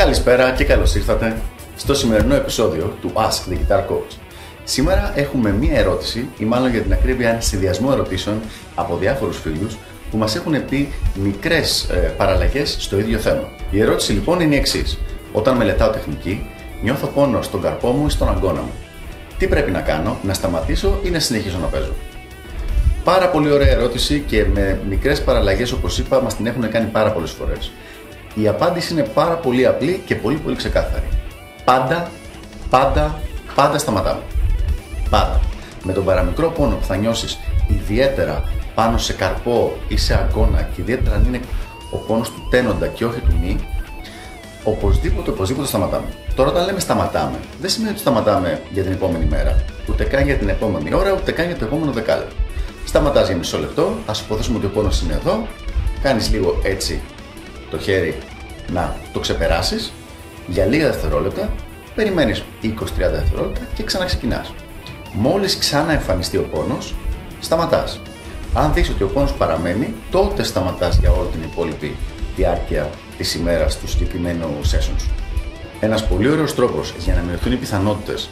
Καλησπέρα και καλώς ήρθατε στο σημερινό επεισόδιο του Ask the Guitar Coach. Σήμερα έχουμε μία ερώτηση, ή μάλλον για την ακρίβεια ένα συνδυασμό ερωτήσεων από διάφορους φίλους που μας έχουν πει μικρές ε, παραλλαγές στο ίδιο θέμα. Η ερώτηση λοιπόν είναι η εξής. Όταν μελετάω τεχνική, νιώθω πόνο στον καρπό μου ή στον αγκώνα μου. Τι πρέπει να κάνω, να σταματήσω ή να συνεχίσω να παίζω; Πάρα πολύ ωραία ερώτηση και με μικρές παραλλαγές όπως είπα μας την έχουν κάνει πάρα πολλές φορές. Η απάντηση είναι πάρα πολύ απλή και πολύ πολύ ξεκάθαρη. Πάντα, πάντα, πάντα σταματάμε. Πάντα. Με τον παραμικρό πόνο που θα νιώσεις ιδιαίτερα πάνω σε καρπό ή σε αγκώνα και ιδιαίτερα αν είναι ο πόνος του τένοντα και όχι του μη, οπωσδήποτε, οπωσδήποτε σταματάμε. Τώρα όταν λέμε σταματάμε, δεν σημαίνει ότι σταματάμε για την επόμενη μέρα, ούτε καν για την επόμενη ώρα, ούτε καν για το επόμενο δεκάλεπτο. Σταματάς για μισό λεπτό, ας υποθέσουμε ότι ο πόνος είναι εδώ, κάνεις λίγο έτσι το χέρι να το ξεπεράσεις για λίγα δευτερόλεπτα, περιμένεις 20-30 δευτερόλεπτα και ξαναξεκινάς. Μόλις ξαναεμφανιστεί ο πόνος, σταματάς. Αν δεις ότι ο πόνος παραμένει, τότε σταματάς για όλη την υπόλοιπη διάρκεια της ημέρας του συγκεκριμένου session σου. Ένας πολύ ωραίος τρόπος για να μειωθούν οι πιθανότητες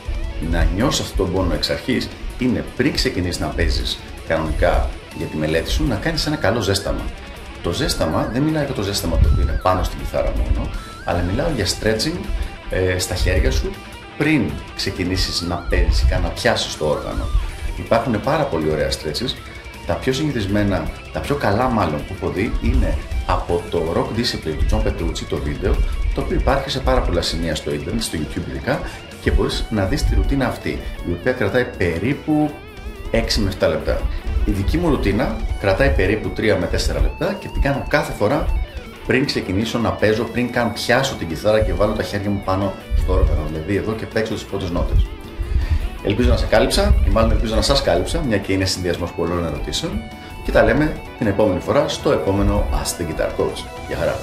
να νιώσεις αυτόν τον πόνο εξ αρχής είναι πριν ξεκινήσεις να παίζεις κανονικά για τη μελέτη σου να κάνεις ένα καλό ζέσταμα. Το ζέσταμα δεν μιλάει για το ζέσταμα το οποίο είναι πάνω στην κιθάρα μόνο, αλλά μιλάω για stretching ε, στα χέρια σου πριν ξεκινήσεις να παίζεις ή να πιάσεις το όργανο. Υπάρχουν πάρα πολύ ωραία stretches. Τα πιο συνηθισμένα, τα πιο καλά μάλλον που έχω δει είναι από το Rock Discipline του John Petrucci το βίντεο, το οποίο υπάρχει σε πάρα πολλά σημεία στο internet, στο YouTube ειδικά, και μπορείς να δεις τη ρουτίνα αυτή, η οποία κρατάει περίπου 6 με 7 λεπτά. Η δική μου ρουτίνα κρατάει περίπου 3 με 4 λεπτά και την κάνω κάθε φορά πριν ξεκινήσω να παίζω, πριν καν πιάσω την κιθάρα και βάλω τα χέρια μου πάνω στο όργανο, δηλαδή εδώ και παίξω τις πρώτες νότες. Ελπίζω να σε κάλυψα, ή μάλλον ελπίζω να σας κάλυψα, μια και είναι συνδυασμός πολλών ερωτήσεων και τα λέμε την επόμενη φορά στο επόμενο Ask the Guitar Coach. Γεια χαρά!